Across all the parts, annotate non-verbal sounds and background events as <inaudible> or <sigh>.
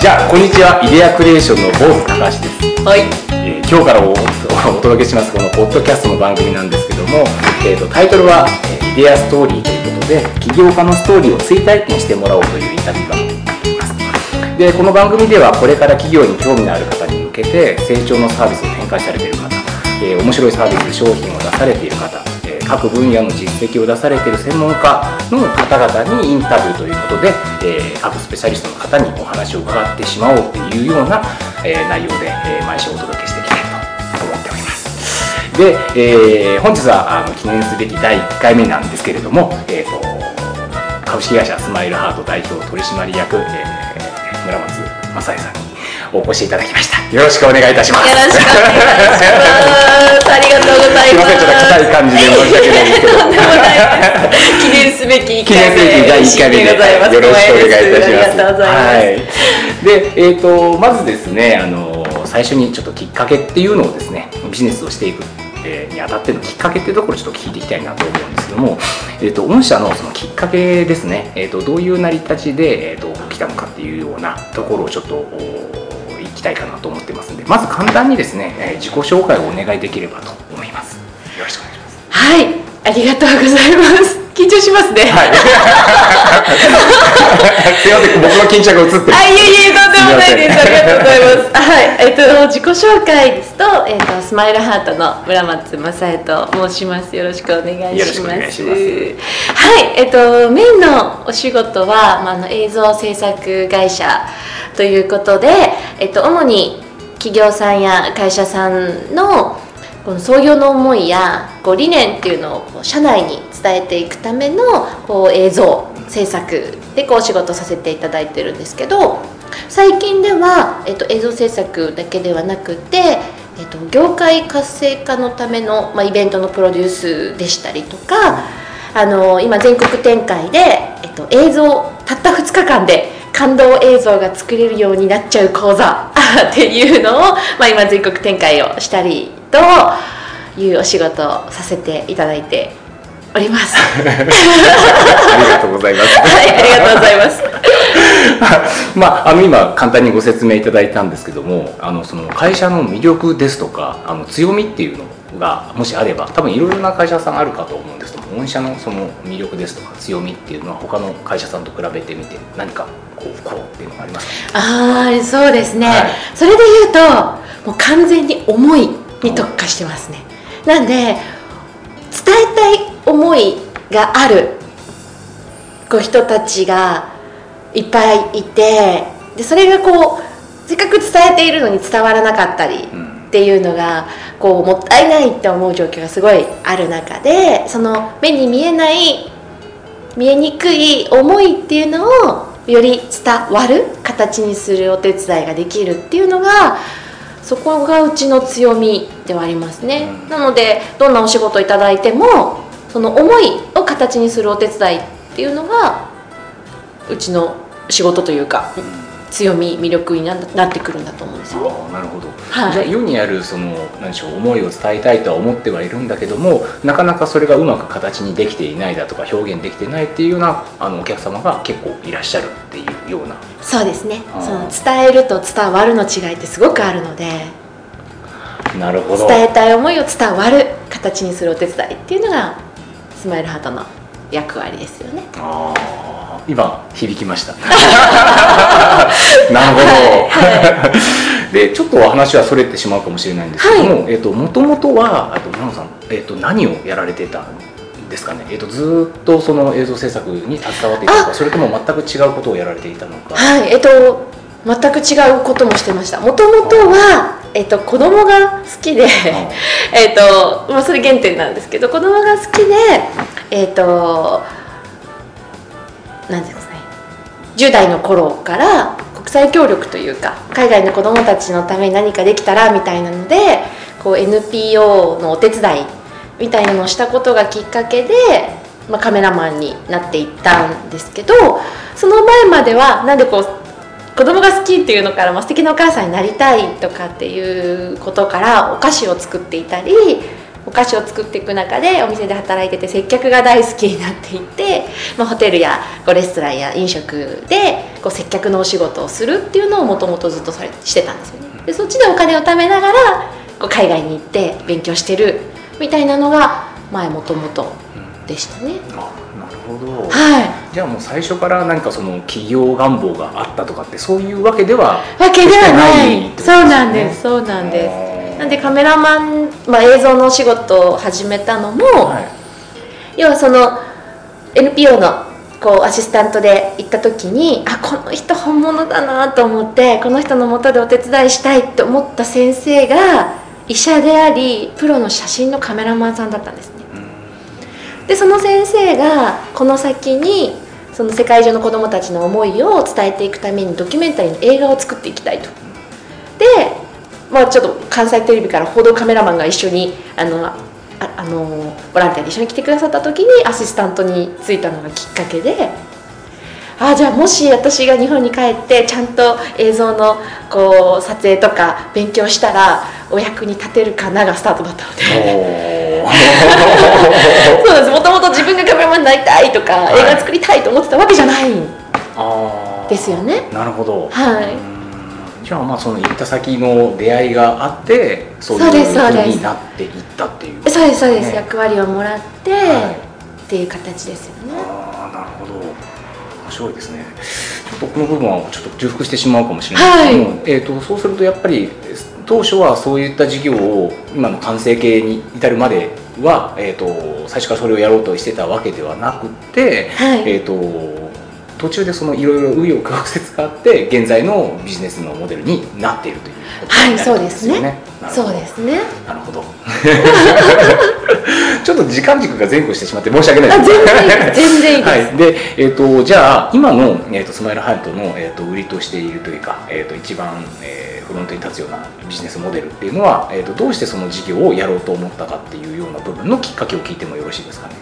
じゃあこんにちは。イデアクリエーションの坊主高橋です、はい。えー今日からお <laughs> お届けしますこのポッドキャストの番組なんですけども、えー、とタイトルは、えーイデアストーリー」ということで起業家のストーリーを追体験してもらおうというインタビュー番組になっています。でこの番組ではこれから企業に興味のある方に向けて成長のサービスを展開されている方、えー面白いサービス商品を出されている方、えー各分野の実績を出されている専門家の方々にインタビューということで、えー各スペシャリストの方にお話を伺ってしまおうというような、えー内容で、えー毎週お届けしていきたいと思っております。で、えー本日はあの記念すべき第1回目なんですけれども、えー、と株式会社スマイルハート代表取締役、えー村松正恵さんにお越しいただきましたよろしくお願いいたしますよろしくお願いします。ありがとうございます。すいませんちょっと硬い感じで申し訳ないですけど記念すべき1記念回すべき第目1回目ででございます。よろしくお願いいたします。光栄ですありがとうございます。はい。で、えっ、とまずですね、あの最初にちょっときっかけっていうのをですね、ビジネスをしていく。えーにあたってのきっかけっていうところをちょっと聞いていきたいなと思うんですけども、えー、と御社のそのきっかけですね、えー、とどういう成り立ちで、えー、と来たのかっていうようなところをちょっときたいかなと思ってますんでまず簡単にですね、えー自己紹介をお願いできればと思いますよろしくお願いしますはい、ありがとうございます。緊張しますね。はい。<laughs> すいません、僕の緊張が映ってる。あ、いえいえ、とんでもないです。ありがとうございます。はい、えっと、自己紹介ですと、えっと、スマイルハートの村松正恵と申します。よろしくお願いします。よろしくお願いしますはい、えっと、メインのお仕事は、まあ、あの映像制作会社ということで、えっと、主に企業さんや会社さんのこの創業の思いやこう理念っていうのをこう社内に伝えていくためのこう映像制作でこうお仕事させていただいてるんですけど最近では、えっと、映像制作だけではなくて、えっと、業界活性化のための、まあ、イベントのプロデュースでしたりとかあの今全国展開で、えっと、映像たった2日間で感動映像が作れるようになっちゃう講座 <laughs> っていうのを、まあ、今全国展開をしたりというお仕事をさせていただいております。<laughs> ありがとうございます。<laughs> はい、ありがとうございます。まあ、あの今簡単にご説明いただいたんですけどもあのその会社の魅力ですとかあの強みっていうのがもしあれば多分いろいろな会社さんあるかと思うんです御社のその魅力ですとか強みっていうのは他の会社さんと比べてみて何かこうこうっていうのがありますか？ああ、そうですね。はいそれで言うと、もう完全に思いに特化してますね。なんで、伝えたい思いがあるこう人たちがいっぱいいて、でそれがこうせっかく伝えているのに伝わらなかったり。うんっていうのがこうもったいないって思う状況がすごいある中でその目に見えない見えにくい思いっていうのをより伝わる形にするお手伝いができるっていうのがそこがうちの強みではありますね、うん。なのでどんなお仕事いただいてもその思いを形にするお手伝いっていうのがうちの仕事というか強み魅力にななってくるんだと思うんですよね。ああなるほど、はい。じゃあ世にあるその何でしょう思いを伝えたいとは思ってはいるんだけどもなかなかそれがうまく形にできていないだとか表現できてないっていうようなあのお客様が結構いらっしゃるっていうような。そうですね。その伝えると伝わるの違いってすごくあるのでなるほど。伝えたい思いを伝わる形にするお手伝いっていうのがスマイルハートの役割ですよね。あー今響きました。<laughs> なるほど、でちょっとお話はそれてしまうかもしれないんですけども、えっともともとはあと村野さん、えっと何をやられてたんですかね、えっとずーっとその映像制作に携わっていたのかそれとも全く違うことをやられていたのか。はいえっと全く違うこともしてました。もともとは、えっと、子供が好きで <laughs> えっと、まあ、それ原点なんですけど子供が好きでえっと何ていうんですかね。10代の頃から国際協力というか海外の子どもたちのために何かできたらみたいなのでこう NPO のお手伝いみたいなのをしたことがきっかけで、まあ、カメラマンになっていったんですけどその前まではなんでこう子供が好きっていうのから、まあ、素敵なお母さんになりたいとかっていうことからお菓子を作っていたりお菓子を作っていく中でお店で働いてて接客が大好きになっていって、まあ、ホテルやこうレストランや飲食でこう接客のお仕事をするっていうのをもともとずっとされしてたんですよね。でそっちでお金を貯めながらこう海外に行って勉強してるみたいなのが前もともとでしたね。あなるほど。はい。じゃあもう最初から何かその企業願望があったとかってそういうわけではわけではない。ね。そうなんです。そうなんですなんでカメラマン、まあ、映像のお仕事を始めたのも、はい。要はその NPO のこうアシスタントで行った時にあこの人本物だなと思ってこの人のもとでお手伝いしたいって思った先生が医者でありプロの写真のカメラマンさんだったんですね。でその先生がこの先にその世界中の子どもたちの思いを伝えていくためにドキュメンタリーの映画を作っていきたいと。でまあちょっと関西テレビから報道カメラマンが一緒にあのああのボランティアで一緒に来てくださった時にアシスタントに就いたのがきっかけであじゃあもし私が日本に帰ってちゃんと映像のこう撮影とか勉強したらお役に立てるかながスタートだったので。<laughs> そうです。もともと自分がカメラマンになりたいとか、はい映画作りたいと思ってたわけじゃないんですよね。なるほど。はい。うんじゃあまあその行った先の出会いがあってそういう風になっていったっていう。そうですそうです、ね。役割をもらって、はい。っていう形ですよね。ああなるほど。面白いですね。ちょっとこの部分はちょっと重複してしまうかもしれないですけども、えー、とそうするとやっぱり当初はそういった事業を今の完成形に至るまでは、えー、と最初からそれをやろうとしてたわけではなくて、はい。えー、と途中でそのいろいろ紆余曲折があって現在のビジネスのモデルになっているということになるんですよね。なるほどそうですねなるほど。<laughs> ちょっと時間軸が前後してしまって申し訳ないあです。全然いいです全然いいです、はい、で、えー、とじゃあ今の、えー、とスマイルハントの、えー、と売りとしているというか、えー、と一番、えーフロントに立つようなビジネスモデルっていうのは、えー、とどうしてその事業をやろうと思ったかっていうような部分のきっかけを聞いてもよろしいですかね。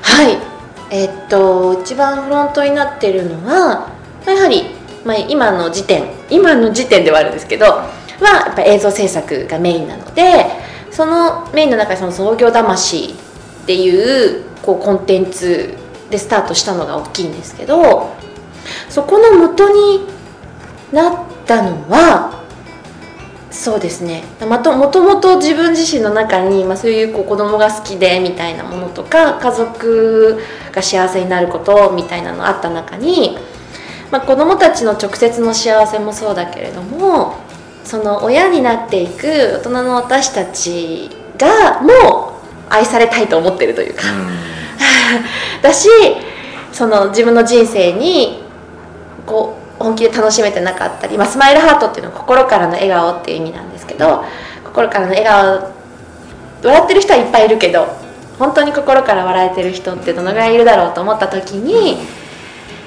はいえっと一番フロントになってるのはやはり、まあ、今の時点今の時点ではあるんですけどはやっぱ映像制作がメインなのでそのメインの中にその創業魂っていうこうコンテンツでスタートしたのが大きいんですけどそこの元になったのはそうですね。まともともと自分自身の中に、まあ、そういうこう子供が好きでみたいなものとか家族が幸せになることみたいなのあった中に、まあ、子供たちの直接の幸せもそうだけれどもその親になっていく大人の私たちがもう愛されたいと思ってるというか。<laughs> だしその自分の人生にこう本気で楽しめてなかったり、まあ、スマイルハートっていうのは心からの笑顔っていう意味なんですけど心からの笑顔笑ってる人はいっぱいいるけど本当に心から笑えてる人ってどのぐらいいるだろうと思った時に、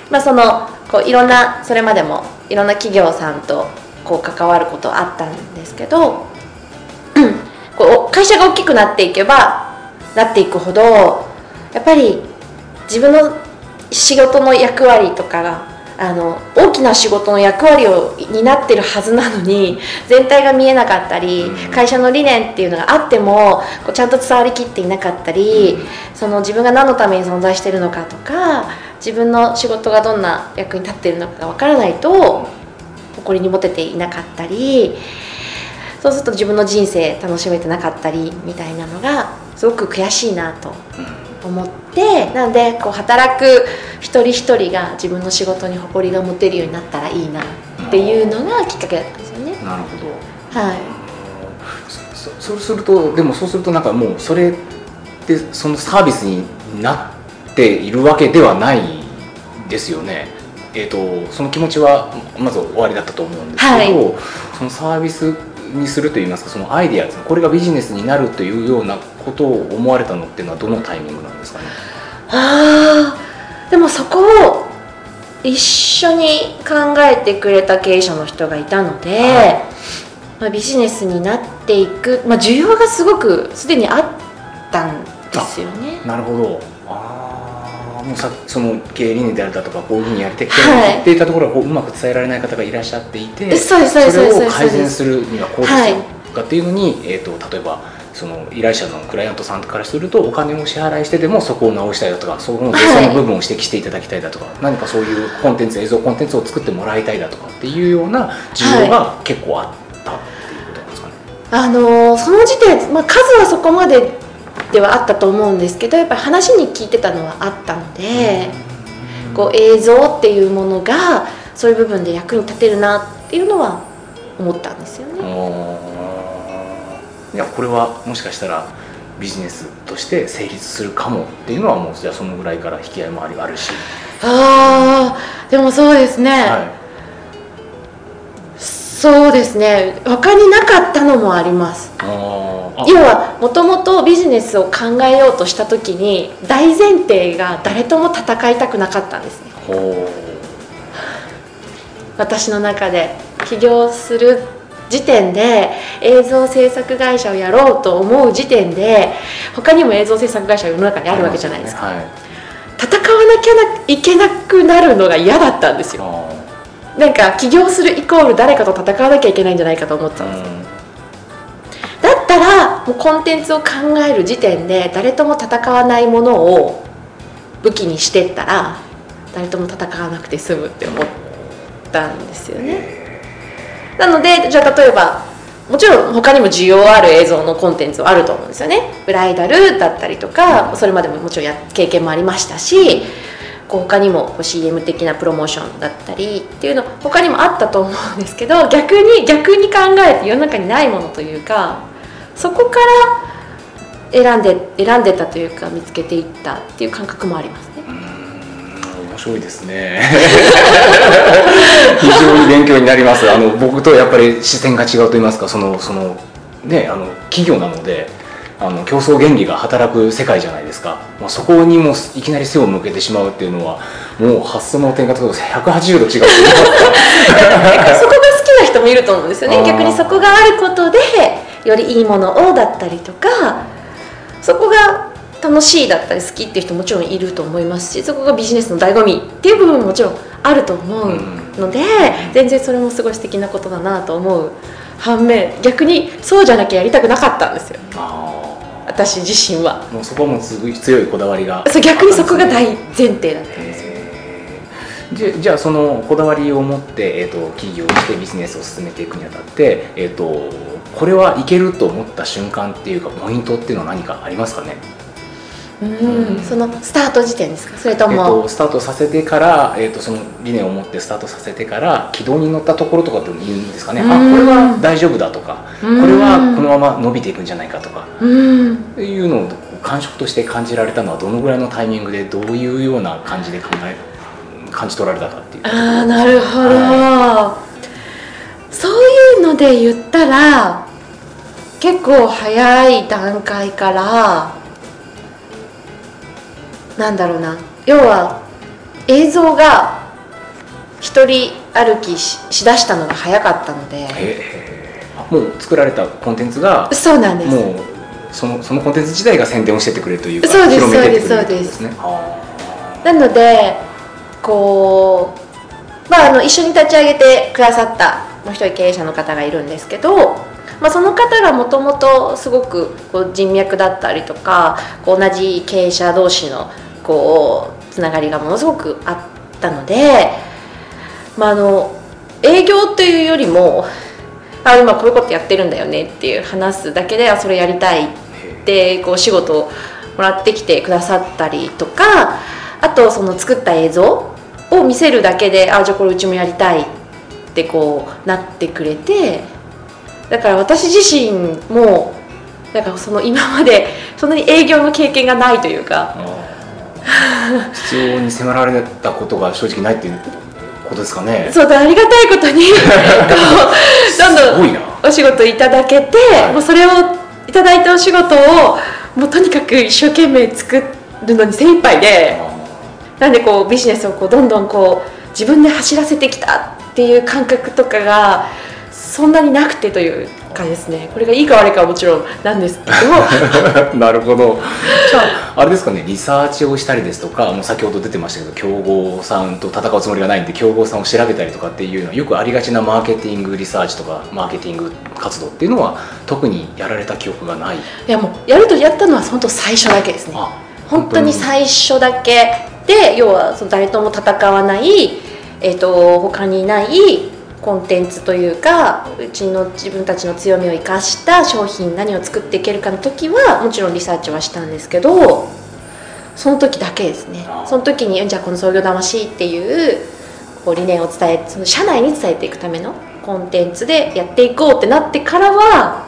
まあ、そのこういろんなそれまでもいろんな企業さんとこう関わることあったんですけどうん <clears throat> こう会社が大きくなっていけばなっていくほどやっぱり自分の仕事の役割とかがあの大きな仕事の役割を担ってるはずなのに全体が見えなかったりうん。会社の理念っていうのがあってもこうちゃんと伝わりきっていなかったりその自分が何のために存在してるのかとか自分の仕事がどんな役に立っているのかが分からないと誇りに持てていなかったりそうすると自分の人生楽しめてなかったりみたいなのがすごく悔しいなと思ってなのでこう働く一人一人が自分の仕事に誇りが持てるようになったらいいなっていうのがきっかけだったんですよね。なるほど。はいそうするとでもそうするとなんかもうそれってそのサービスになっているわけではないですよね。えー、とその気持ちはまず終わりだったと思うんですけど、そのサービスにするといいますかそのアイディアですねこれがビジネスになるというようなことを思われたのっていうのはどのタイミングなんですかね？あーでもそこを一緒に考えてくれた経営者の人がいたので、はまあ、ビジネスになっていく、まあ、需要がすごくすでにあったんですよね。なるほどああもうさその経営理念であるだとかこういうふうにやってきて、はい言っていたところはこううまく伝えられない方がいらっしゃっていてそれを改善するにはこうですよ、かっていうのに、えー、と例えばその依頼者のクライアントさんからするとお金を支払いしてでもそこを直したいだとかそこのその部分を指摘していただきたいだとか、何かそういうコンテンツ映像コンテンツを作ってもらいたいだとかっていうような需要が結構あったっていうことなんですかね。あのーその時点、まあ、数はそこまでではあったと思うんですけどやっぱり話に聞いてたのはあったので、こう映像っていうものがそういう部分で役に立てるなっていうのは思ったんですよね。いやこれはもしかしたらビジネスとして成立するかもっていうのはもうじゃあそのぐらいから引き合いもありあるし、ああでもそうですね、はそうですね。他になかったのもあります。要はもともとビジネスを考えようとした時に大前提が誰とも戦いたくなかったんですね。ほ私の中で。起業する時点で映像制作会社をやろうと思う時点で他にも映像制作会社が世の中にうあるわけじゃないですか、はい。戦わなきゃないけなくなるのが嫌だったんですよ。あなんか起業するイコール誰かと戦わなきゃいけないんじゃないかと思ってたんです。だったらもうコンテンツを考える時点で誰とも戦わないものを武器にしてったら誰とも戦わなくて済むって思ったんですよね。なのでじゃあ例えばもちろん他にも需要ある映像のコンテンツはあると思うんですよね。ブライダルだったりとかそれまでももちろんや経験もありましたしこう他にもこう CM 的なプロモーションだったりっていうの他にもあったと思うんですけど逆に逆に考えて世の中にないものというかそこから選んで選んでたというか見つけていったっていう感覚もありますね。面白いですね <laughs> 非常に勉強になりますあの僕とやっぱり視線が違うと言いますかそのそのねあの企業なのであの競争原理が働く世界じゃないですか、まあ、そこにもいきなり背を向けてしまうっていうのはもう発想の転換と180度違う。そこが好きな人もいると思うんですよね。逆にそこがあることでよりいいものをだったりとかそこが楽しいだったり好きっていう人もちろんいると思いますしそこがビジネスの醍醐味っていう部分ももちろんあると思うので、全然それもすごい素敵なことだなと思う反面逆にそうじゃなきゃやりたくなかったんですよ。あ私自身は。ーもうそこはもうすごい強いこだわりが。そう逆にそこが大前提だったんですよ。じゃじゃあそのこだわりを持って、えー、と起業してビジネスを進めていくにあたって、えー、とこれはいけると思った瞬間っていうかポイントっていうのは何かありますかね、うん。そのスタート時点ですか？それとえー、も、とスタートさせてから、えー、とその理念を持ってスタートさせてから軌道に乗ったところとかって言うんですかね、うん。あこれは大丈夫だとか、うん。これはこのまま伸びていくんじゃないかとか。うん。っていうのを感触として感じられたのはどのぐらいのタイミングでどういうような感じで考え感じ取られたかっていう。ああなるほど、はそういうので言ったら結構早い段階からなんだろうな。要は映像が一人歩きししだしたのが早かったので。え。ー、もう作られたコンテンツがそうなんです。もうそのそのコンテンツ自体が宣伝をしてってくれるというかそうです広めてくれるそうですねあなのでこうまああの一緒に立ち上げてくださったもう一人経営者の方がいるんですけど、まあ、その方がもともとすごくこう人脈だったりとかこう同じ経営者同士のこうつながりがものすごくあったので、まあ、あの営業というよりもあ今こういうことやってるんだよねっていう話すだけであそれやりたいでこう仕事をもらってきてくださったりとかあとその作った映像を見せるだけであじゃあこれうちもやりたいってこうなってくれてだから私自身もなんかその今までそんなに営業の経験がないというか必要に迫られたことが正直ないっていうことですかね。そうだありがたいことに <laughs> どんどんお仕事いただけて、はい。もうそれをいただいたお仕事をもうとにかく一生懸命作るのに精一杯でなんでこうビジネスをこうどんどんこう自分で走らせてきたっていう感覚とかがそんなになくてという感じですね。これがいいか悪いかはもちろんなんですけど。<laughs> なるほど。じゃあ。あれですかね。リサーチをしたりですとかもう先ほど出てましたけど競合さんと戦うつもりがないんで競合さんを調べたりとかっていうのはよくありがちなマーケティングリサーチとかマーケティング活動っていうのは特にやられた記憶がない。いやもうやるとやったのは本当最初だけですね。あ本当に最初だけで要はその誰とも戦わない、えー、と他にないコンテンツというかうちの自分たちの強みを生かした商品何を作っていけるかの時はもちろんリサーチはしたんですけどその時だけですね。その時にじゃあこの創業魂っていうこう理念を伝えその社内に伝えていくためのコンテンツでやっていこうってなってからは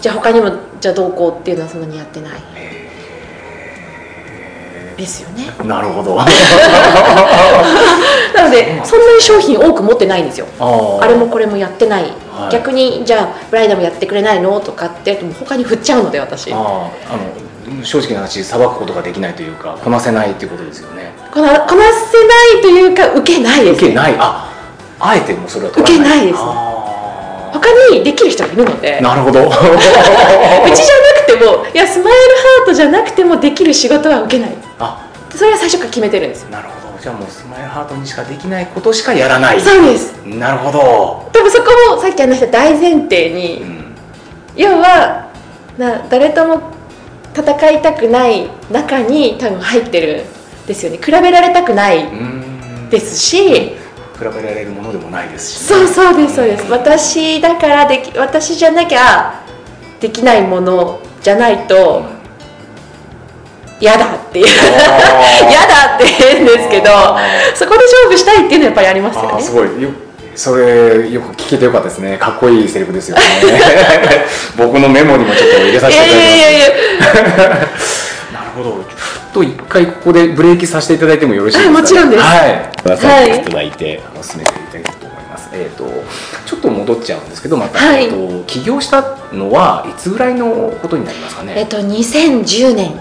じゃあ他にもじゃあどうこうっていうのはそんなにやってない。ですよね。なるほど <laughs> なのでそんなに商品多く持ってないんですよ。ああれもこれもやってない、はい。逆にじゃあブライダーもやってくれないの？とかって他に振っちゃうので私。あの正直な話さばくことができないというかこなせないっていうことですよね。こなこなせないというか受けないです受けない。ああえてもうそれは受けないですあ他にできる人がいるので。ーなるほど。<laughs> うちじゃなくてもいやスマイルハートじゃなくてもできる仕事は受けない。あ。それは最初から決めてるんですよ。なるほどじゃあもうスマイルハートにしかできないことしかやらない。そうです。なるほど、多分そこもさっき話した大前提に、うん、要はな誰とも戦いたくない中に多分入ってるんですよね。比べられたくないですし、比べられるものでもないですしね、そうそうですそうです。ん。私だからでき私じゃなきゃできないものじゃないと嫌だっていう。嫌だって言うんですけどあそこで勝負したいっていうのはやっぱりありますよあーすねごい。よそれよく聞けてよかったですね。かっこいいセリフですよね。<laughs> 僕のメモにもちょっと入れさいせていただきます。やいやいやいや。<laughs> なるほど。ちょっと一回ここでブレーキさせていただいてもよろしいですか、はいもちろんです。はい。くださはいいただいて、あの進めていただきたいと思います。えっ、とちょっと戻っちゃうんですけど、また、はい。えっ、と起業したのはいつぐらいのことになりますかね？えっと2010年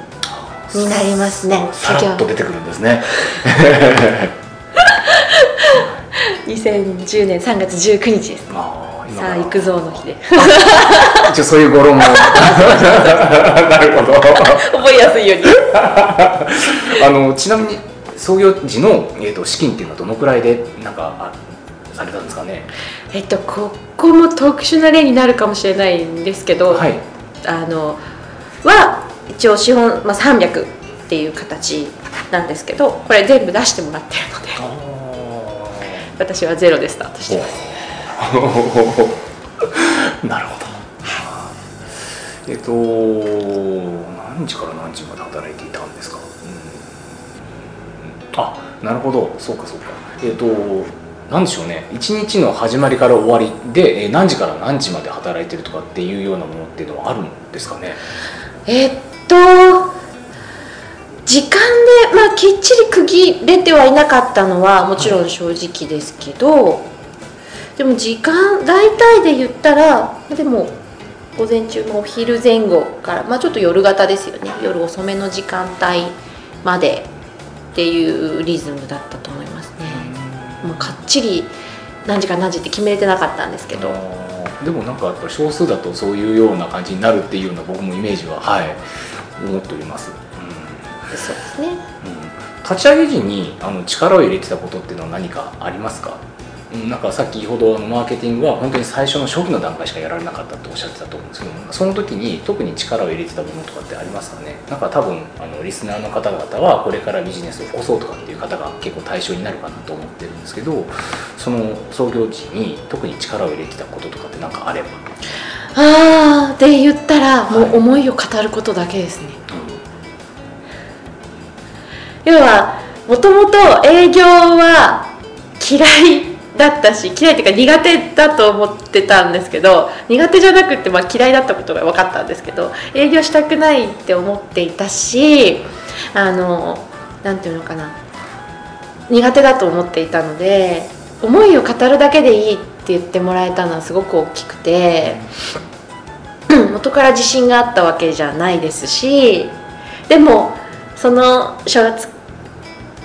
になりますねさらっと出てくるんですね。<laughs> 2010年3月19日ですさあ行くぞの日で一応そういう語呂も。<laughs> なるほど。覚えやすいように <laughs> あのちなみに創業時のえっ、と資金っていうのはどのくらいでなんかあされたんですかね？えっとここも特殊な例になるかもしれないんですけど、はい。あのは一応資本、まあ、300っていう形なんですけどこれ全部出してもらってるので私はゼロでスタートしてます <laughs> なるほど。えっと何時から何時まで働いていたんですか？うんあ、なるほど。そうかそうか。えっとなんでしょうね。一日の始まりから終わりでえー何時から何時まで働いてるとかっていうようなものっていうのはあるんですかね？えっと時間で、まあ、きっちり区切れてはいなかったのはもちろん正直ですけど、でも時間大体で言ったらでも午前中もお昼前後から、まあ、ちょっと夜型ですよね。夜遅めの時間帯までっていうリズムだったと思いますね、まあ、かっちり何時から何時って決めれてなかったんですけど、でもなんかやっぱり少数だとそういうような感じになるっていうような僕もイメージははい思っております。うんそうですね。うん。立ち上げ時にあの力を入れてたことっていうのは何かありますか？うんなんかさっきほどあのマーケティングは本当に最初の初期の段階しかやられなかったっておっしゃってたと思うんですけどその時に特に力を入れてたものとかってありますかね？なんか多分あのリスナーの方々はこれからビジネスを起こそうとかっていう方が結構対象になるかなと思ってるんですけどその創業時に特に力を入れてたこととかって何かあれば、ああで言ったらもはいう思いを語ることだけですね、要はもともと営業は嫌いだったし嫌いっていうか苦手だと思ってたんですけど苦手じゃなくて、まあ、嫌いだったことが分かったんですけど営業したくないって思っていたしあのなんていうのかな苦手だと思っていたので思いを語るだけでいいって言ってもらえたのはすごく大きくて元から自信があったわけじゃないですしでもその人がつ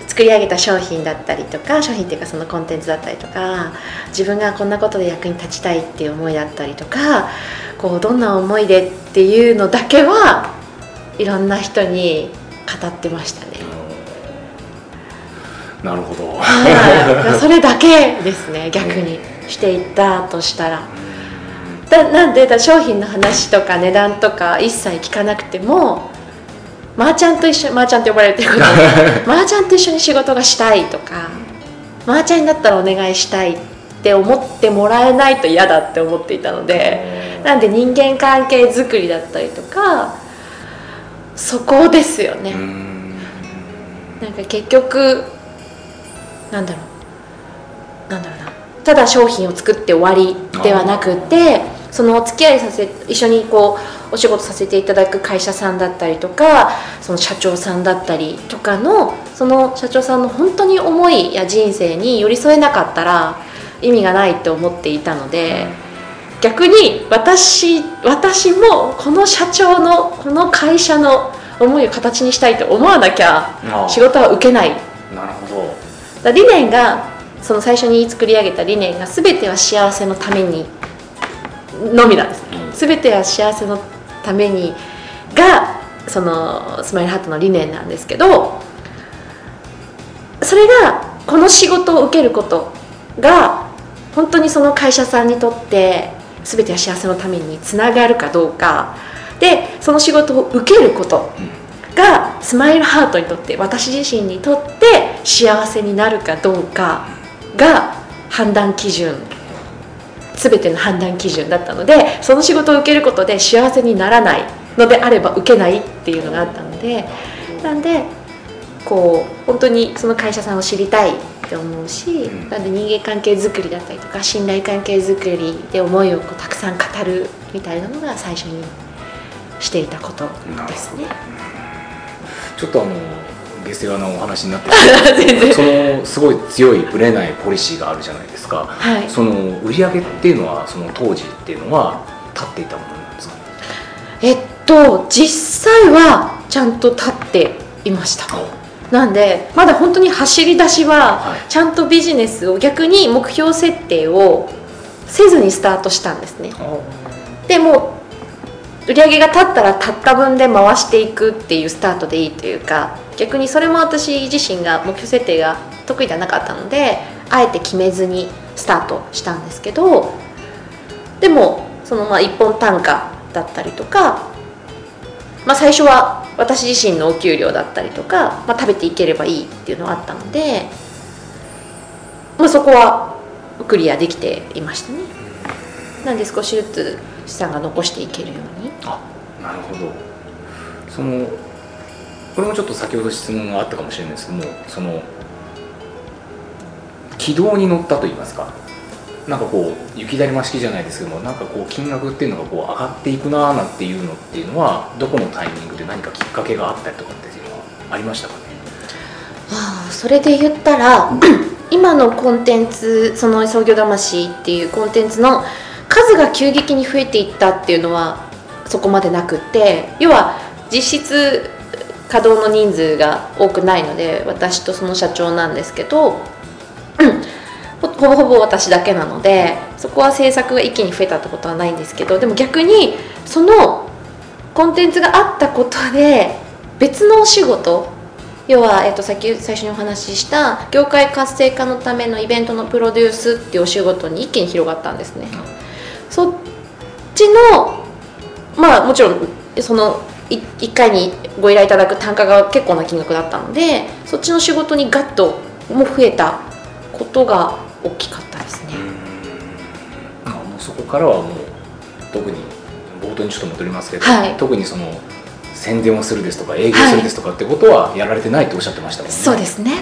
作り上げた商品だったりとか商品っていうかそのコンテンツだったりとか自分がこんなことで役に立ちたいっていう思いだったりとかこうどんな思いでっていうのだけはいろんな人に語ってましたね。なるほど、はい、<laughs> それだけですね逆にしていったとしたら。だなんでだ商品の話とか値段とか一切聞かなくてもマーちゃんと一緒マーちゃんって呼ばれてこと。マ <laughs> ーちゃんと一緒に仕事がしたいとかマーちゃんになったらお願いしたいって思ってもらえないと嫌だって思っていたのでなんで人間関係づくりだったりとかそこですよね。なんか結局なんだろう。なんだろうな。ただ商品を作って終わりではなくてそのお付き合いさせ一緒にこうお仕事させていただく会社さんだったりとかその社長さんだったりとかのその社長さんの本当に思いや人生に寄り添えなかったら意味がないって思っていたので逆に私私もこの社長のこの会社の思いを形にしたいと思わなきゃ仕事は受けない。なるほど理念がその最初に作り上げた理念が全ては幸せのためにのみなんです、うん、全ては幸せのためにがそのスマイルハットの理念なんですけどそれがこの仕事を受けることが本当にその会社さんにとって全ては幸せのためにつながるかどうか。でその仕事を受けることがスマイルハートにとって私自身にとって幸せになるかどうかが判断基準全ての判断基準だったのでその仕事を受けることで幸せにならないのであれば受けないっていうのがあったのでなんでこう本当にその会社さんを知りたいって思うし、なんで人間関係づくりだったりとか信頼関係づくりで思いをこうたくさん語るみたいなのが最初にしていたことですね。ちょっとあの下世話なお話になって <laughs> そのすごい強いぶれないポリシーがあるじゃないですか、はい、その売り上げっていうのはその当時っていうのは立っていたものなんですか？えっと実際はちゃんと立っていました。なんでまだ本当に走り出しはちゃんとビジネスを逆に目標設定をせずにスタートしたんですね。でも売り上げが立ったら立った分で回していくっていうスタートでいいというか逆にそれも私自身が目標設定が得意じゃなかったのであえて決めずにスタートしたんですけどでもそのまあ一本単価だったりとか、まあ、最初は私自身のお給料だったりとか、まあ、食べていければいいっていうのがあったので、まあ、そこはクリアできていましたね。なんで少しずつ資産が残していけるように。あなるほど。そのこれもちょっと先ほど質問があったかもしれないですけどもその軌道に乗ったといいますか。なんかこう雪だるま式じゃないですけどもなんかこう金額っていうのがこう上がっていくなーなんていうのっていうのはどこのタイミングで何かきっかけがあったりとかっていうのはありましたかね？あそれで言ったら今のコンテンツその創業魂っていうコンテンツの数が急激に増えていったっていうのはそこまでなくって要は実質稼働の人数が多くないので私とその社長なんですけど、ほぼほぼ私だけなのでそこは制作が一気に増えたってことはないんですけどでも逆にそのコンテンツがあったことで別のお仕事要は、えっと、さっき最初にお話しした業界活性化のためのイベントのプロデュースっていうお仕事に一気に広がったんですね。そっちのまあもちろんその1回にご依頼いただく単価が結構な金額だったのでそっちの仕事にガッとも増えたことが大きかったですね。あもうそこからはもう特に冒頭にちょっと戻りますけど、はい、特にその宣伝をするですとか営業するですとかってことはやられてないっておっしゃってましたもんね、そうですね。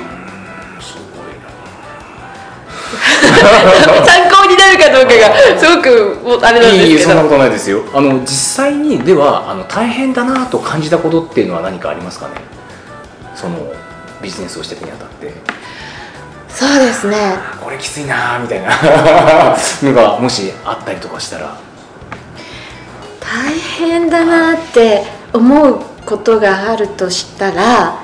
<laughs> 参考になるかどうかがすごくあれなんですけど。そんなことないですよ。あの実際にではあの大変だなと感じたことっていうのは何かありますかね？そのビジネスをしていくにあたって。そうですね。これきついなみたいな。<laughs> のがもしあったりとかしたら。大変だなって思うことがあるとしたら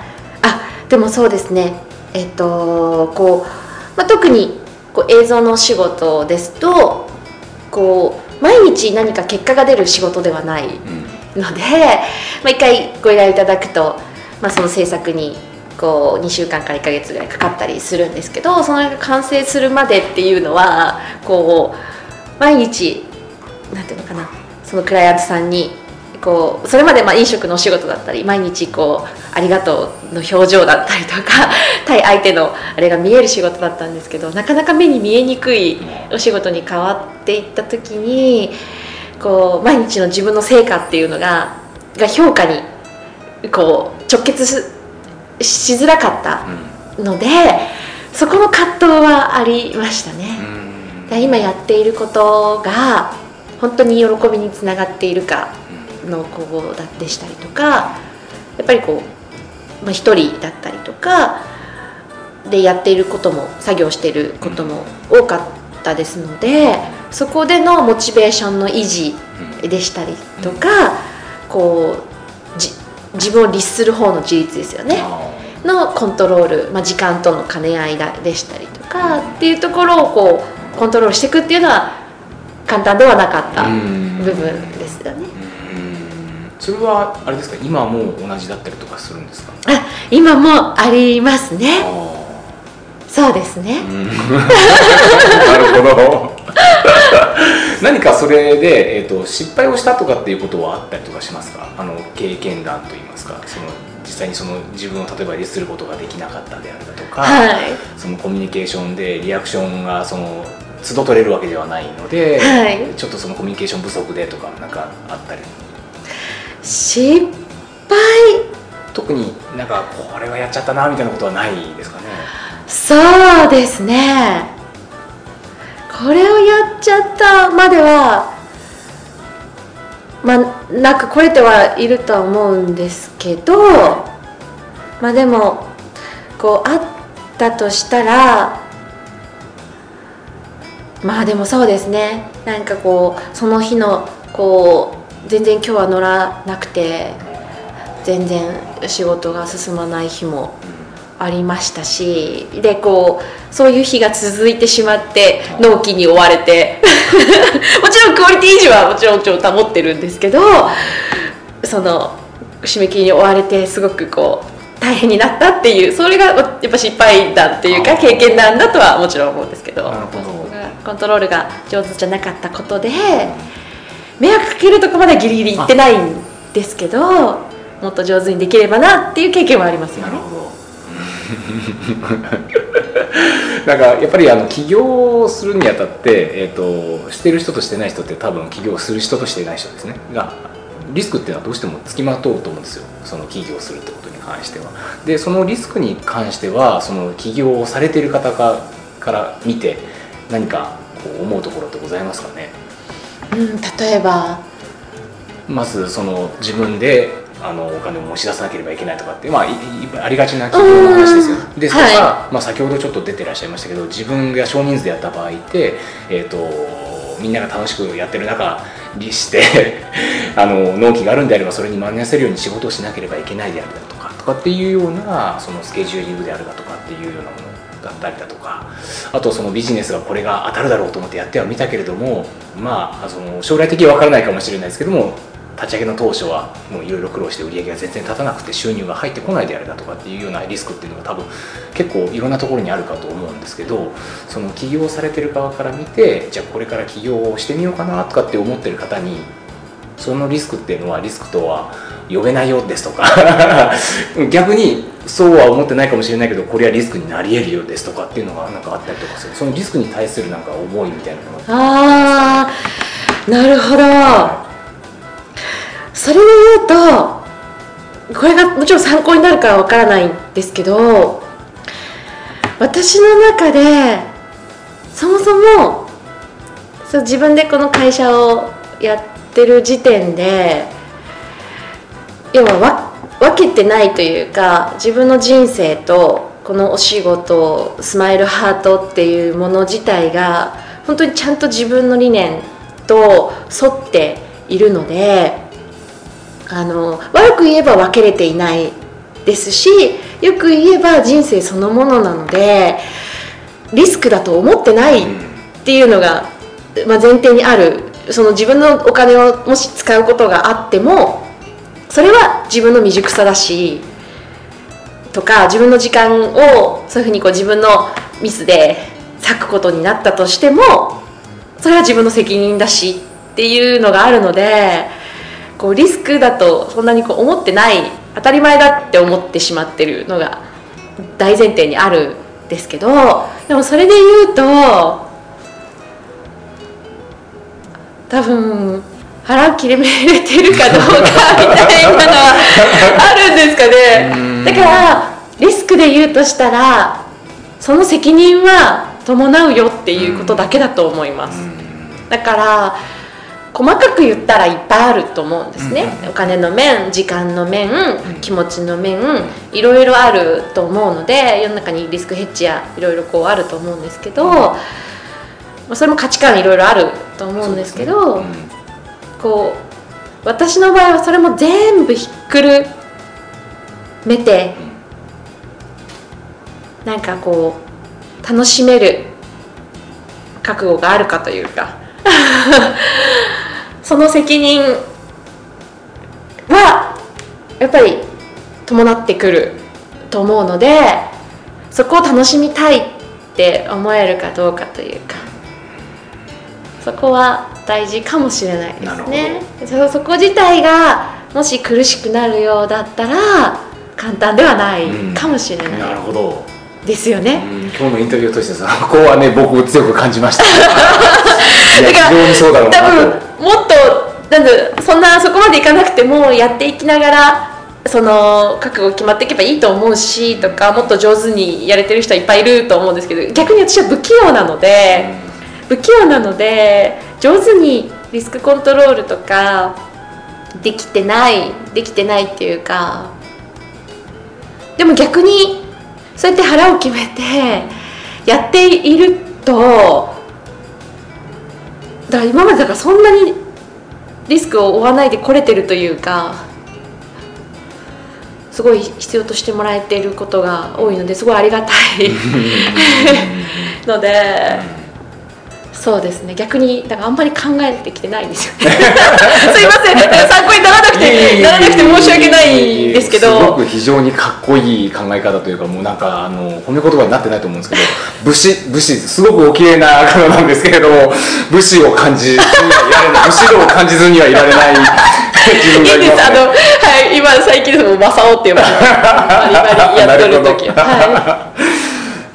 あでもそうですね。えっとこう、まあ、特にこう映像の仕事ですとこう毎日何か結果が出る仕事ではないうんので、<laughs> まあ、1回ご依頼いただくと、まあ、その制作にこう2週間から1ヶ月ぐらいかかったりするんですけどその完成するまでっていうのはこう毎日なんていうのかなそのクライアントさんにこうそれまでまあ飲食のお仕事だったり毎日こうありがとうの表情だったりとか <laughs> 対相手のあれが見える仕事だったんですけどなかなか目に見えにくいお仕事に変わっていった時にこう毎日の自分の成果っていうのがが評価にこう直結ししづらかったのでそこの葛藤はありましたね。今やっていることが本当に喜びにつながっているかのこうだでしたりとかやっぱりこう、まあ、一人だったりとかでやっていることも作業していることも多かったですのでそこでのモチベーションの維持でしたりとかこうじ自分を律する方の自立ですよね。あのコントロール、まあ、時間との兼ね合いだでしたりとかっていうところをこうコントロールしていくっていうのは簡単ではなかった部分ですよね。うんそれはあれですか？今も同じだったりとかするんですか？あ今もありますね。あそうですね。ーうん。<laughs> なるほど。<laughs> 何かそれで、えー、と失敗をしたとかっていうことはあったりとかしますか？あの経験談といいますか？その実際にその自分を例えば律することができなかったであるだとか、はい。そのコミュニケーションでリアクションがその都度取れるわけではないので、はい。ちょっとそのコミュニケーション不足でとかなんかあったり失敗。特になんかこれはやっちゃったなみたいなことはないですかね？そうですね。これをやっちゃったまではまあなく来れてはいるとは思うんですけどまあでもこうあったとしたらまあでもそうですね。なんかこうその日のこう全然今日は乗らなくて全然仕事が進まない日もありましたしでこうそういう日が続いてしまって納期に追われて <laughs> もちろんクオリティ維持はもちろんもちろん保ってるんですけどその締め切りに追われてすごくこう大変になったっていうそれがやっぱ失敗談っていうか経験談だとはもちろん思うんですけど。コントロールが上手じゃなかったことで迷惑かけるとこまではギリギリいってないんですけどもっと上手にできればなっていう経験はありますよ。ね。なるほど。<laughs> なんかやっぱりあの起業するにあたって、えー、としてる人としてない人って多分起業する人としてない人ですね。がリスクっていうのはどうしてもつきまとうと思うんですよ。その起業するってことに関しては。でそのリスクに関してはその起業をされている方かから見て何かこう思うところってございますかね？うん、例えば？まずその自分であのお金を持ち出さなければいけないとかって、まあ、いいありがちな企業の話ですよ。うんですとか、はまあ、先ほどちょっと出てらっしゃいましたけど自分が少人数でやった場合って、えー、とみんなが楽しくやってる中にして <laughs> あの納期があるんであればそれに間に合わせるように仕事をしなければいけないであるだとかとかっていうようなそのスケジューリングであるだとかっていうようなものだったりだとかあとそのビジネスがこれが当たるだろうと思ってやってはみたけれどもまあその将来的には分からないかもしれないですけども立ち上げの当初はもういろいろ苦労して売り上げが全然立たなくて収入が入ってこないであるだとかっていうようなリスクっていうのが多分結構いろんなところにあるかと思うんですけどその起業されてる側から見てじゃあこれから起業をしてみようかなとかって思ってる方にそのリスクっていうのはリスクとは呼べないよですとか。<laughs> 逆にそうは思ってないかもしれないけどこれはリスクになり得るよですとかっていうのがなんかあったりとかする。そのリスクに対するなんか思いみたいなのがあーなるほど。それで言うとこれがもちろん参考になるかはわからないんですけど私の中でそもそもそう自分でこの会社をやってる時点で要は分けてないというか自分の人生とこのお仕事スマイルハートっていうもの自体が本当にちゃんと自分の理念と沿っているのであの悪く言えば分けれていないですしよく言えば人生そのものなのでリスクだと思ってないっていうのが、まあ、前提にある。その自分のお金をもし使うことがあってもそれは自分の未熟さだしとか自分の時間をそういうふうにこう自分のミスで割くことになったとしてもそれは自分の責任だしっていうのがあるのでこうリスクだとそんなにこう思ってない当たり前だって思ってしまってるのが大前提にあるんですけどでもそれで言うと多分腹を切れめれてるかどうかみたいなのはあるんですかね。だからリスクで言うとしたらその責任は伴うよっていうことだけだと思います。だから細かく言ったらいっぱいあると思うんですね、お金の面時間の面気持ちの面いろいろあると思うので世の中にリスクヘッジやいろいろこうあると思うんですけど、それも価値観いろいろあると思うんですけど、こう私の場合はそれも全部ひっくるめて、なんかこう楽しめる覚悟があるかというか <laughs> その責任はやっぱり伴ってくると思うのでそこを楽しみたいって思えるかどうかというかそこは大事かもしれないですね。そそこ自体がもし苦しくなるようだったら簡単ではないかもしれない、うん、なるほど。ですよね、今日のインタビューとしてそこはね僕強く感じました。<laughs> だから非常にそうだろう多分もっとなんだそんなそこまでいかなくてもやっていきながらその覚悟決まっていけばいいと思うしとかもっと上手にやれてる人はいっぱいいると思うんですけど逆に私は不器用なので、うん。不器用なので上手にリスクコントロールとかできてないできてないっていうかでも逆にそうやって腹を決めてやっているとだから今までだからそんなにリスクを負わないで来れてるというかすごい必要としてもらえていることが多いのですごいありがたい <laughs> ので。そうですね。逆にだからあんまり考えてきてないんですよね。<laughs> <laughs> すいません。参考にならなくてならなくて申し訳ないですけど。すごく非常にかっこいい考え方というかもうなんかあの褒め言葉になってないと思うんですけど武士武士すごくお綺麗な方なんですけれども武士を感じずにはいられない。武士道を感じずにはいられない。自分がいいです。あのはい。今最近でも正雄っていうバリバリやってる時。<laughs> はい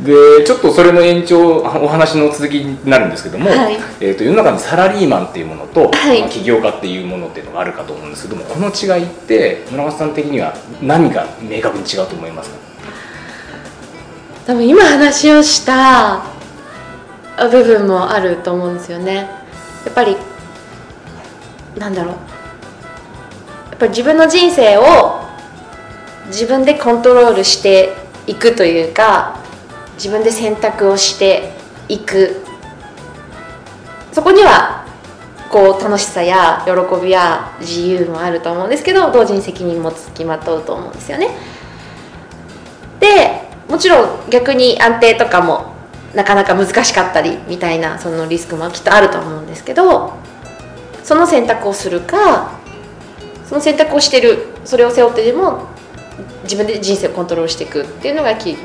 でちょっとそれの延長 <laughs> お話の続きになるんですけども、はい、えーと、世の中にサラリーマンっていうものと、はい、まあ、起業家っていうものっていうのがあるかと思うんですけどもこの違いって村松さん的には何が明確に違うと思いますか？多分今話をした部分もあると思うんですよね。やっぱりなんだろう。やっぱり自分の人生を自分でコントロールしていくというか自分で選択をしていく。そこにはこう楽しさや喜びや自由もあると思うんですけど同時に責任もつきまとうと思うんですよね。でもちろん逆に安定とかもなかなか難しかったりみたいなそのリスクもきっとあると思うんですけどその選択をするかその選択をしてるそれを背負ってでも自分で人生をコントロールしていくっていうのが起業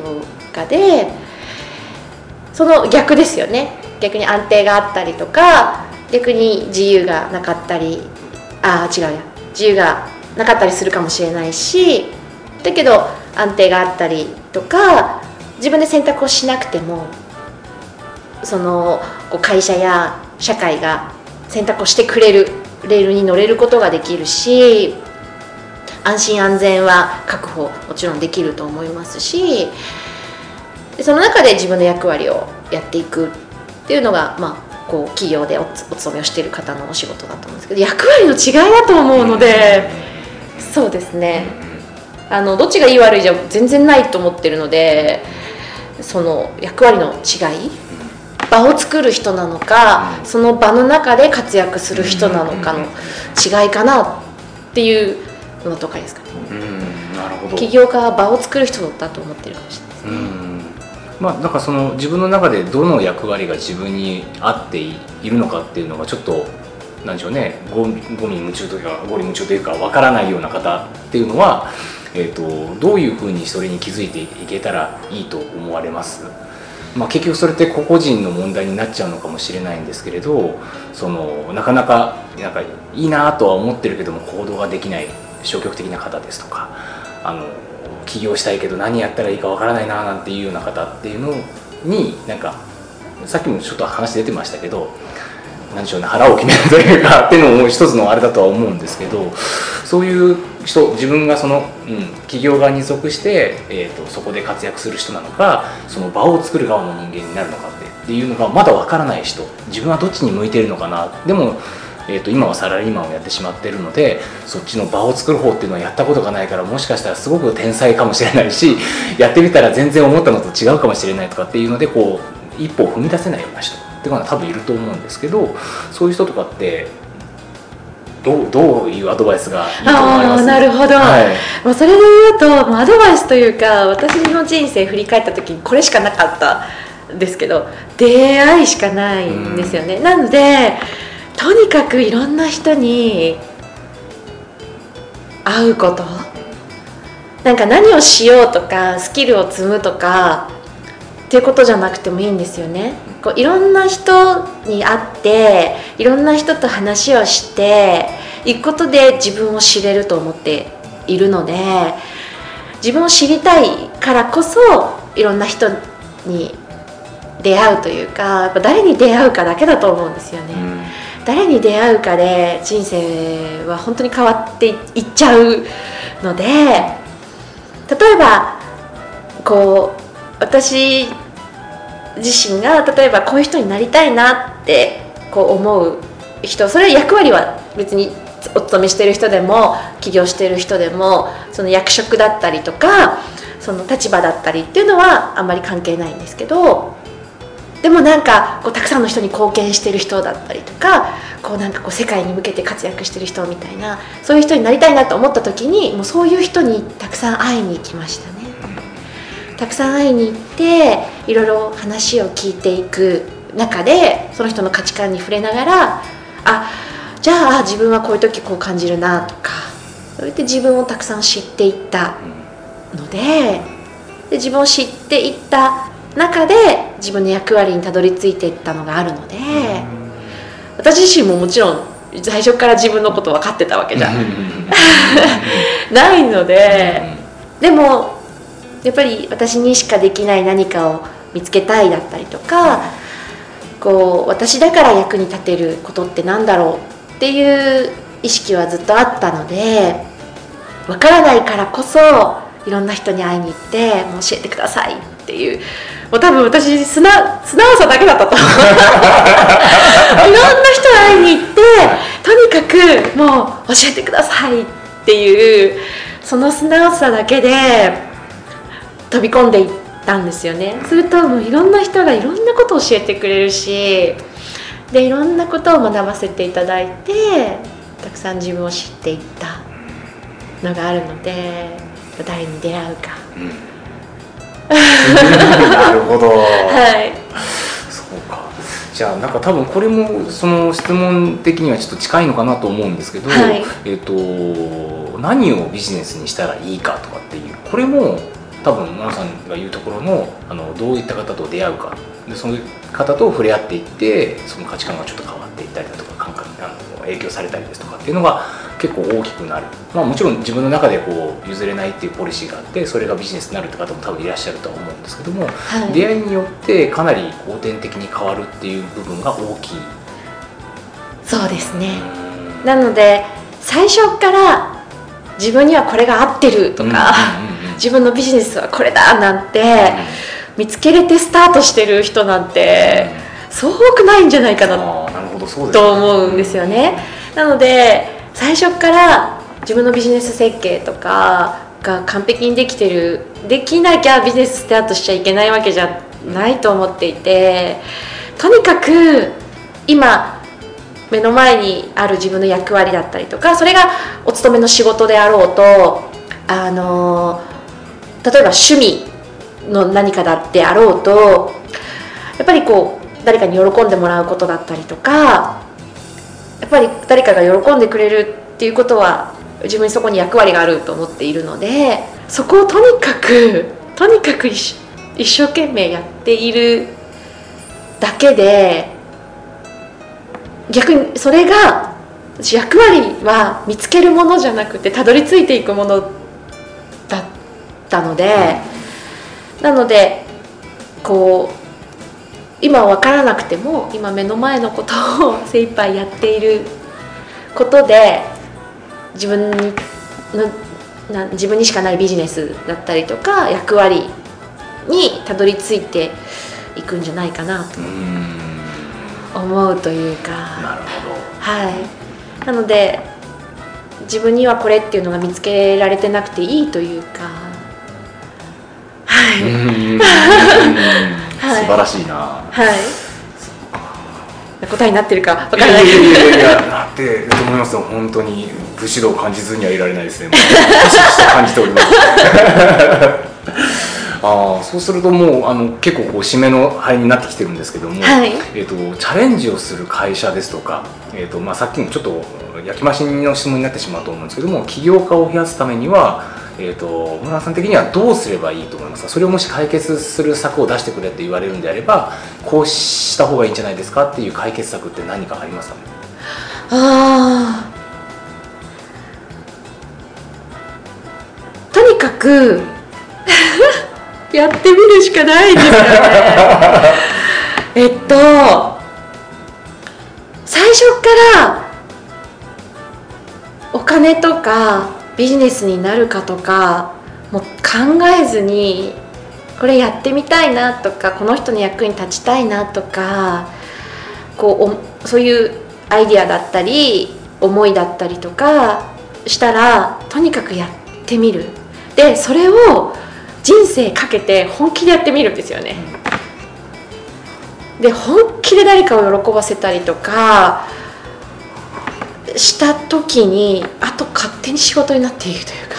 家でその逆ですよね。逆に安定があったりとか逆に自由がなかったりああ違うや。自由がなかったりするかもしれないしだけど安定があったりとか自分で選択をしなくてもその会社や社会が選択をしてくれるレールに乗れることができるし安心安全は確保もちろんできると思いますしその中で自分の役割をやっていくっていうのが、まあ、こう企業でお勤めをしている方のお仕事だと思うんですけど役割の違いだと思うのでそうですね。あのどっちがいい悪いじゃ全然ないと思ってるのでその役割の違い場を作る人なのかその場の中で活躍する人なのかの違いかなっていうのとかですかね。ななるほど。起業家は場を作る人だと思ってるかもしれないですね。うん。まあ、だからその自分の中でどの役割が自分に合っているのかっていうのがちょっとなんでしょうね。ゴミゴミ夢中というかゴミ夢中というかわからないような方っていうのは、えー、とどういうふうにそれに気づいていけたらいいと思われます？まあ、結局それって個々人の問題になっちゃうのかもしれないんですけれどそのなかなかなんかいいなとは思ってるけども行動ができない消極的な方ですとかあの起業したいけど何やったらいいかわからないななんていうような方っていうのになんかさっきもちょっと話出てましたけど何でしょうね腹を決めるというか <laughs> っていうのも一つのあれだとは思うんですけどそういう人自分がその、うん、企業側に属して、えーと、そこで活躍する人なのかその場を作る側の人間になるのかってっていうのがまだわからない人自分はどっちに向いてるのかな。でもえーと、今はサラリーマンをやってしまってるのでそっちの場を作る方っていうのはやったことがないからもしかしたらすごく天才かもしれないし <laughs> やってみたら全然思ったのと違うかもしれないとかっていうのでこう一歩を踏み出せないような人っていうのは多分いると思うんですけどそういう人とかってどうどういうアドバイスがいいと思います？なるほど、はい、もうそれで言うとアドバイスというか私の人生振り返った時にこれしかなかったですけど出会いしかないんですよね、なのでとにかくいろんな人に会うこと。なんか何をしようとかスキルを積むとかっていうことじゃなくてもいいんですよね。こういろんな人に会っていろんな人と話をしていくことで自分を知れると思っているので自分を知りたいからこそいろんな人に出会うというかやっぱ誰に出会うかだけだと思うんですよね。うん。誰に出会うかで人生は本当に変わっていっちゃうので例えばこう私自身が例えばこういう人になりたいなってこう思う人それは役割は別にお勤めしてる人でも起業してる人でもその役職だったりとかその立場だったりっていうのはあんまり関係ないんですけどでもなんかこうたくさんの人に貢献してる人だったりとかこうなんかこう世界に向けて活躍してる人みたいなそういう人になりたいなと思った時にもうそういう人にたくさん会いに行きましたね。たくさん会いに行っていろいろ話を聞いていく中でその人の価値観に触れながらあじゃあ自分はこういう時こう感じるなとかそうやって自分をたくさん知っていったのでで自分を知っていった中で自分の役割にたどり着いていったのがあるので私自身ももちろん最初から自分のこと分かってたわけじゃ <laughs> ないのででもやっぱり私にしかできない何かを見つけたいだったりとかこう私だから役に立てることって何だろうっていう意識はずっとあったので分からないからこそいろんな人に会いに行ってもう教えてくださいっていうもう多分私素直素直さだけだったと。いろんな人に会いに行ってとにかくもう教えてくださいっていうその素直さだけで飛び込んでいったんですよね。するともういろんな人がいろんなことを教えてくれるしでいろんなことを学ばせていただいてたくさん自分を知っていったのがあるので誰に出会うか、うん。<laughs> なるほど。はい。そうか。じゃあなんか多分これもその質問的にはちょっと近いのかなと思うんですけど、はい、えっ、と何をビジネスにしたらいいかとかっていうこれも多分奈々さんが言うところのあのどういった方と出会うか。でその方と触れ合っていってその価値観がちょっと変わっていったりだとか感覚影響されたりですとかっていうのが結構大きくなる、まあ、もちろん自分の中でこう譲れないっていうポリシーがあってそれがビジネスになるって方も多分いらっしゃるとは思うんですけども、はい、出会いによってかなり後天的に変わるっていう部分が大きい。そうですね。なので最初から自分にはこれが合ってるとか、自分のビジネスはこれだなんて見つけれてスタートしてる人なんて、そう多くないんじゃないかなと思うんですよね。なので最初から自分のビジネス設計とかが完璧にできてるできなきゃビジネススタートしちゃいけないわけじゃないと思っていてとにかく今目の前にある自分の役割だったりとかそれがお勤めの仕事であろうとあの例えば趣味の何かだってあろうとやっぱりこう誰かに喜んでもらうことだったりとかやっぱり誰かが喜んでくれるっていうことは自分にそこに役割があると思っているのでそこをとにかくとにかく一生懸命やっているだけで逆にそれが役割は見つけるものじゃなくてたどり着いていくものだったので、なのでこう今分からなくても今目の前のことを精一杯やっていることで自分にのな自分にしかないビジネスだったりとか役割にたどり着いていくんじゃないかなと思うというか。なるほど。はい。なので自分にはこれっていうのが見つけられてなくていいというか。はい <laughs> 素晴らしいな、はい。答えになってるかわかんい。やないいやいやいやいやだってると思いますよ本当に武士道を感じずにはいられないですね感じておりますああそうするともうあの結構こう締めの範囲になってきてるんですけども、はいえー、とチャレンジをする会社ですとか、えーとまあ、さっきのちょっと焼き増しの質問になってしまうと思うんですけども起業家を増やすためには、えー、と村さん的にはどうすればいいと思いますか？それをもし解決する策を出してくれって言われるんであればこうした方がいいんじゃないですかっていう解決策って何かありますか？ねあー。とにかく <laughs> やってみるしかないですよね。<laughs> えっと最初からお金とかビジネスになるかとかもう考えずにこれやってみたいなとかこの人の役に立ちたいなとかこうおそういうアイディアだったり思いだったりとかしたらとにかくやってみる。でそれを人生かけて本気でやってみるんですよね。で本気で誰かを喜ばせたりとかした時にあと勝手に仕事になっていくというか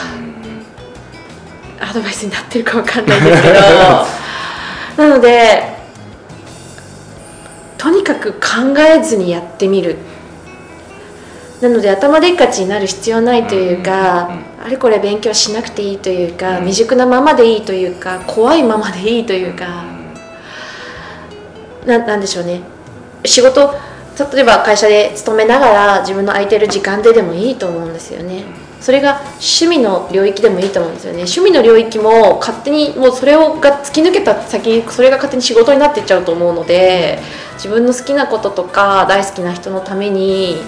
アドバイスになってるかわかんないんですけど。<laughs> なのでとにかく考えずにやってみる。なので頭でっかちになる必要ないというか、あれこれ勉強しなくていいというか、うん。未熟なままでいいというか怖いままでいいというか、ななんでしょうね。仕事例えば会社で勤めながら自分の空いてる時間ででもいいと思うんですよね。それが趣味の領域でもいいと思うんですよね。趣味の領域も勝手にもうそれをが突き抜けた先にそれが勝手に仕事になっていっちゃうと思うので自分の好きなこととか大好きな人のために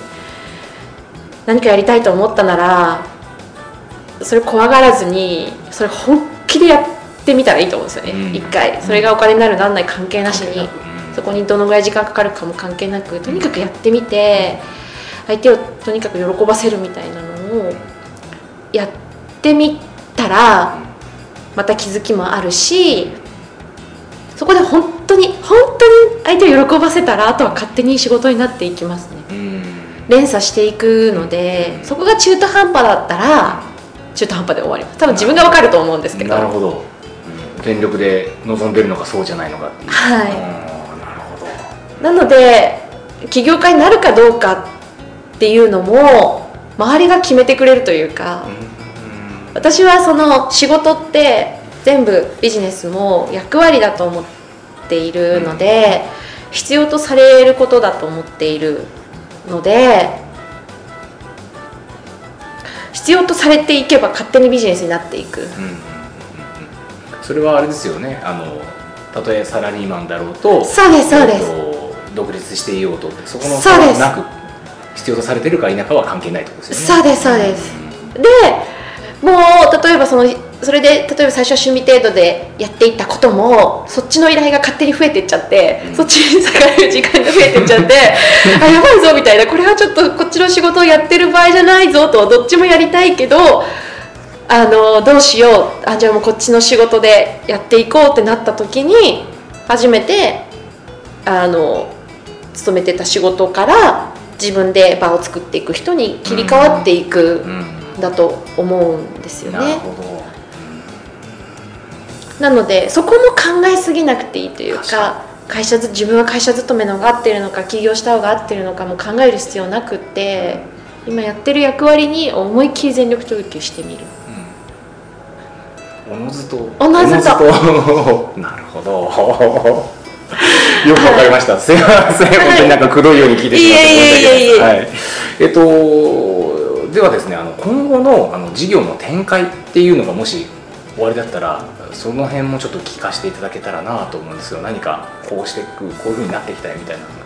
何かやりたいと思ったならそれ怖がらずにそれ本気でやってみたらいいと思うんですよね、うん。一回。それがお金になるなんない関係なしに、うんそこにどのぐらい時間かかるかも関係なくとにかくやってみて相手をとにかく喜ばせるみたいなのをやってみたらまた気づきもあるしそこで本当に本当に相手を喜ばせたらあとは勝手に仕事になっていきますね。うん。連鎖していくのでそこが中途半端だったら中途半端で終わります。多分自分が分かると思うんですけど。なるほど、うん。全力で望んでるのかそうじゃないのかっていう。はいなので起業家になるかどうかっていうのも周りが決めてくれるというか私はその仕事って全部ビジネスも役割だと思っているので必要とされることだと思っているので必要とされていけば勝手にビジネスになっていく。それはあれですよね。あのたとえサラリーマンだろうとそうですそうです。えっと独立していようと。そこのそうです。なく必要とされてるか否かは関係ないとですよね。そうですそうです。でもう例えばそのそれで例えば最初は趣味程度でやっていったこともそっちの依頼が勝手に増えていっちゃって、うん。そっちに割かれる時間が増えていっちゃって <laughs> あやばいぞみたいな。これはちょっとこっちの仕事をやってる場合じゃないぞとどっちもやりたいけどあのどうしよう。あじゃあもうこっちの仕事でやっていこうってなった時に初めてあの勤めてた仕事から自分で場を作っていく人に切り替わっていく。だと思うんですよね。なのでそこも考えすぎなくていいという確か会社ず自分は会社勤めの方が合ってるのか起業した方が合ってるのかも考える必要なくって今やってる役割に思いっきり全力投球してみる。おのずと。おのずと。<laughs> なるほど <laughs> よくわかりました、すいません、本当になんかくどいように聞いてしまって申し訳ないでい、えっとではですねあの今後のあの事業の展開っていうのがもし終わりだったらその辺もちょっと聞かせていただけたらなと思うんですよ。何かこうしていくこういうふうになっていきたいみたいなのが。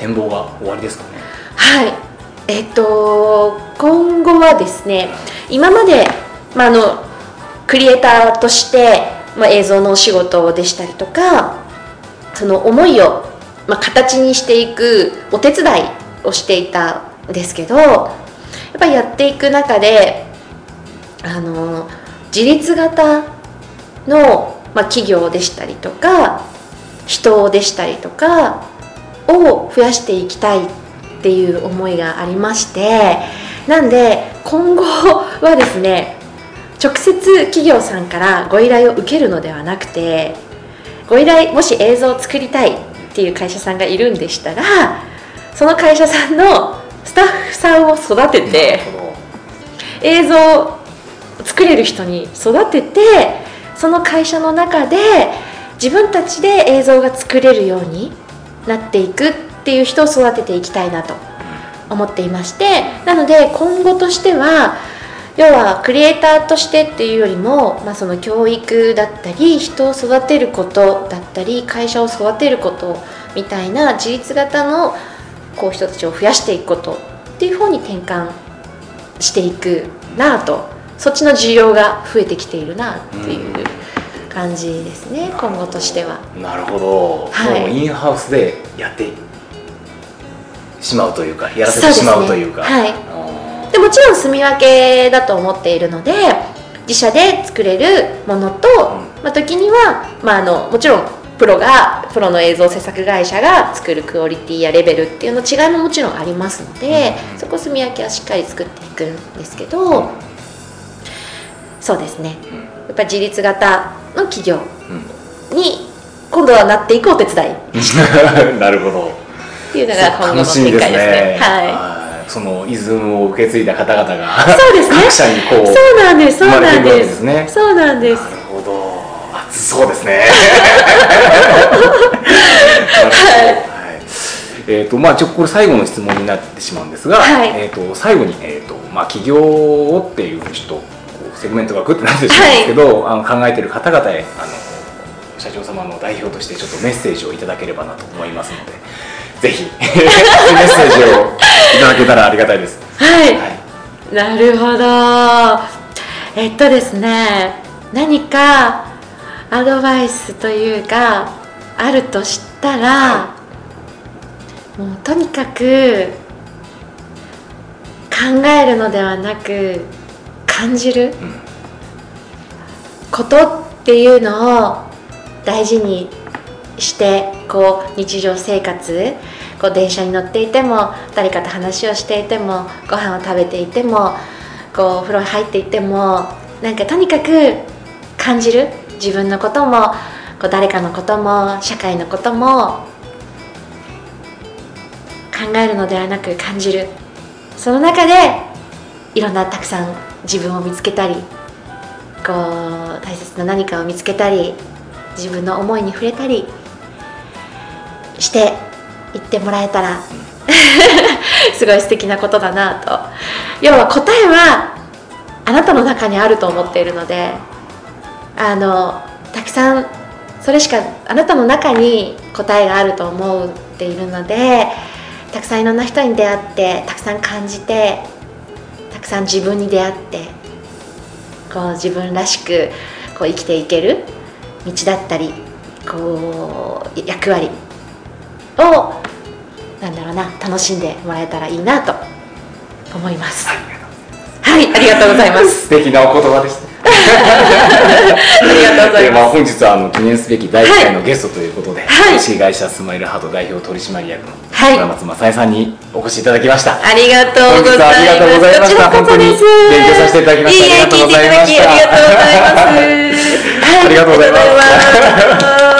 展望が終わりですかね？はい。えっと今後はですね今まで、まあ、あのクリエイターとして、まあ、映像のお仕事でしたりとかその思いを、まあ、形にしていくお手伝いをしていたんですけどやっぱりやっていく中であの自立型の、まあ、企業でしたりとか人でしたりとかを増やしていきたいっていう思いがありましてなんで今後はですね直接企業さんからご依頼を受けるのではなくてご依頼もし映像を作りたいっていう会社さんがいるんでしたらその会社さんのスタッフさんを育てて映像を作れる人に育ててその会社の中で自分たちで映像が作れるようになっていくっていう人を育てていきたいなと思っていましてなので今後としては要はクリエイターとしてっていうよりも、まあ、その教育だったり人を育てることだったり会社を育てることみたいな自立型のこう人たちを増やしていくことっていう方に転換していくなぁとそっちの需要が増えてきているなっていう感じですね、今後としては。どなるほど、はい。もうインハウスでやってしまうというかやらせてしまうというか。そうですね。あーでもちろん住み分けだと思っているので自社で作れるものと、まあ、時には、まあ、あのもちろんプロがプロの映像制作会社が作るクオリティやレベルっていうの違いももちろんありますので、うん。そこ住み分けはしっかり作っていくんですけど、そうですね。うん。やっぱり自立型の企業うん。に今度はなっていくお手伝い。っ <laughs> なるほど。ていうのが今後の展開ですね。ね。はい。はいそのイズムを受け継いだ方々がそうですね。各社にこうそうなんです、そうなんで。ですすね。そうなんです。な。るほど。熱そうですね。はい。えーとまあ、ちょこれ最後の質問になってしまうんですが、はい。えー、と最後に、えーとまあ、起業をっていうちょっとセグメントがグッとなってしまうんですけど、あの考えている方々へあの社長様の代表としてちょっとメッセージをいただければなと思いますのでぜひ <laughs> メッセージをいただけたらありがたいです。はい。はいなるほど。えっとですね、何かアドバイスというかあるとしたら、はもうとにかく考えるのではなく感じるうんことっていうのを大事にしてこう日常生活こう電車に乗っていても誰かと話をしていてもご飯を食べていてもこうお風呂に入っていてもなんかとにかく感じる自分のこともこう誰かのことも社会のことも考えるのではなく感じる。その中でいろんなたくさん自分を見つけたりこう大切な何かを見つけたり自分の思いに触れたりしていってもらえたら <laughs> すごい素敵なことだなと。要は答えはあなたの中にあると思っているのであのたくさんそれしかあなたの中に答えがあると思っているのでたくさんいろんな人に出会ってたくさん感じてたくさん自分に出会ってこう自分らしくこう生きていける道だったりこう役割をなんだろうな楽しんでもらえたらいいなと思います。はいありがとうございます。<laughs> 素敵なお言葉でした。ありがとうございます。であ、本日はあの記念すべき第1回のゲストということで、はい。株式会社スマイルハート代表取締役のはい。村松正恵さんにお越しいただきました。ありがとうございます。ありがとうございました。こちらこそです。本当に勉強させていただきました。ありがとうございましたありがとうございます。ありがとうございます <laughs>